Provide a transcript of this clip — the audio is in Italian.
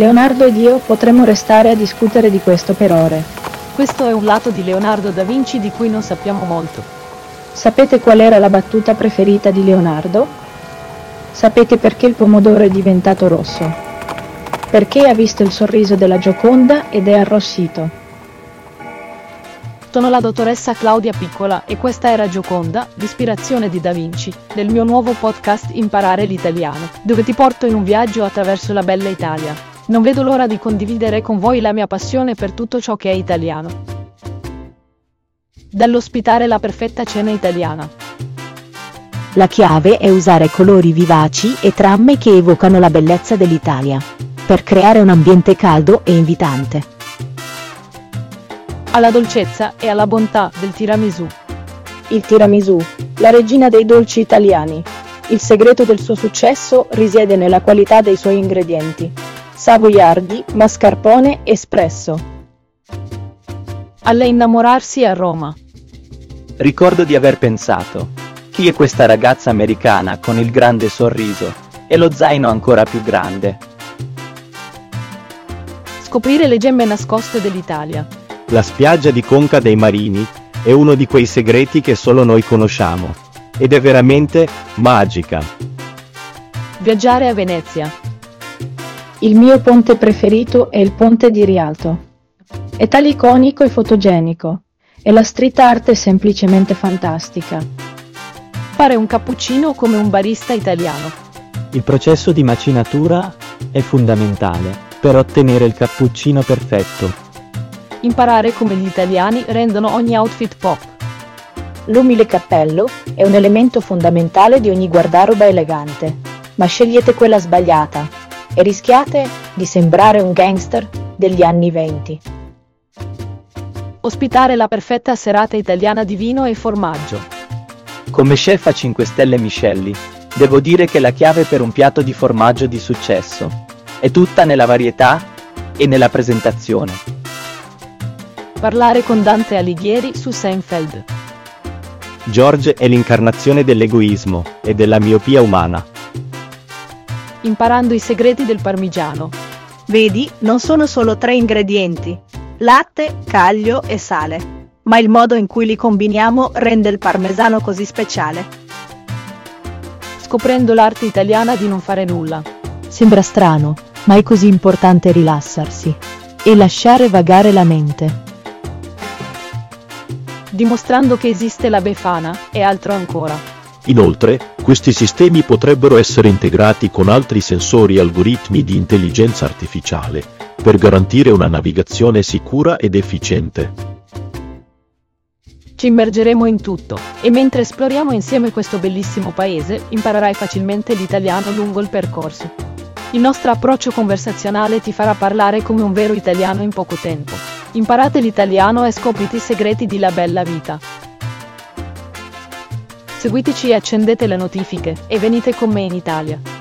Leonardo ed io potremmo restare a discutere di questo per ore. Questo è un lato di Leonardo da Vinci di cui non sappiamo molto. Sapete qual era la battuta preferita di Leonardo? Sapete perché il pomodoro è diventato rosso? Perché ha visto il sorriso della Gioconda ed è arrossito. Sono la dottoressa Claudia Piccola e questa era Gioconda, l'ispirazione di Da Vinci, del mio nuovo podcast Imparare l'italiano, dove ti porto in un viaggio attraverso la bella Italia. Non vedo l'ora di condividere con voi la mia passione per tutto ciò che è italiano. Dall'ospitare la perfetta cena italiana. La chiave è usare colori vivaci e tramme che evocano la bellezza dell'Italia, per creare un ambiente caldo e invitante alla dolcezza e alla bontà del tiramisù. Il tiramisù, la regina dei dolci italiani. Il segreto del suo successo risiede nella qualità dei suoi ingredienti. Savoiardi, mascarpone, espresso. Alle innamorarsi a Roma. Ricordo di aver pensato, chi è questa ragazza americana con il grande sorriso e lo zaino ancora più grande? Scoprire le gemme nascoste dell'Italia. La spiaggia di Conca dei Marini è uno di quei segreti che solo noi conosciamo. Ed è veramente magica. Viaggiare a Venezia. Il mio ponte preferito è il ponte di Rialto. È tale iconico e fotogenico. E la street art è semplicemente fantastica. Fare un cappuccino come un barista italiano. Il processo di macinatura è fondamentale per ottenere il cappuccino perfetto imparare come gli italiani rendono ogni outfit pop. L'umile cappello è un elemento fondamentale di ogni guardaroba elegante, ma scegliete quella sbagliata e rischiate di sembrare un gangster degli anni venti. Ospitare la perfetta serata italiana di vino e formaggio. Come chef a 5 stelle Michelli, devo dire che la chiave per un piatto di formaggio di successo è tutta nella varietà e nella presentazione. Parlare con Dante Alighieri su Seinfeld. George è l'incarnazione dell'egoismo e della miopia umana. Imparando i segreti del parmigiano. Vedi, non sono solo tre ingredienti. Latte, caglio e sale. Ma il modo in cui li combiniamo rende il parmesano così speciale. Scoprendo l'arte italiana di non fare nulla. Sembra strano, ma è così importante rilassarsi e lasciare vagare la mente dimostrando che esiste la Befana, e altro ancora. Inoltre, questi sistemi potrebbero essere integrati con altri sensori e algoritmi di intelligenza artificiale, per garantire una navigazione sicura ed efficiente. Ci immergeremo in tutto, e mentre esploriamo insieme questo bellissimo paese, imparerai facilmente l'italiano lungo il percorso. Il nostro approccio conversazionale ti farà parlare come un vero italiano in poco tempo. Imparate l'italiano e scoprite i segreti di La Bella Vita. Seguiteci e accendete le notifiche, e venite con me in Italia.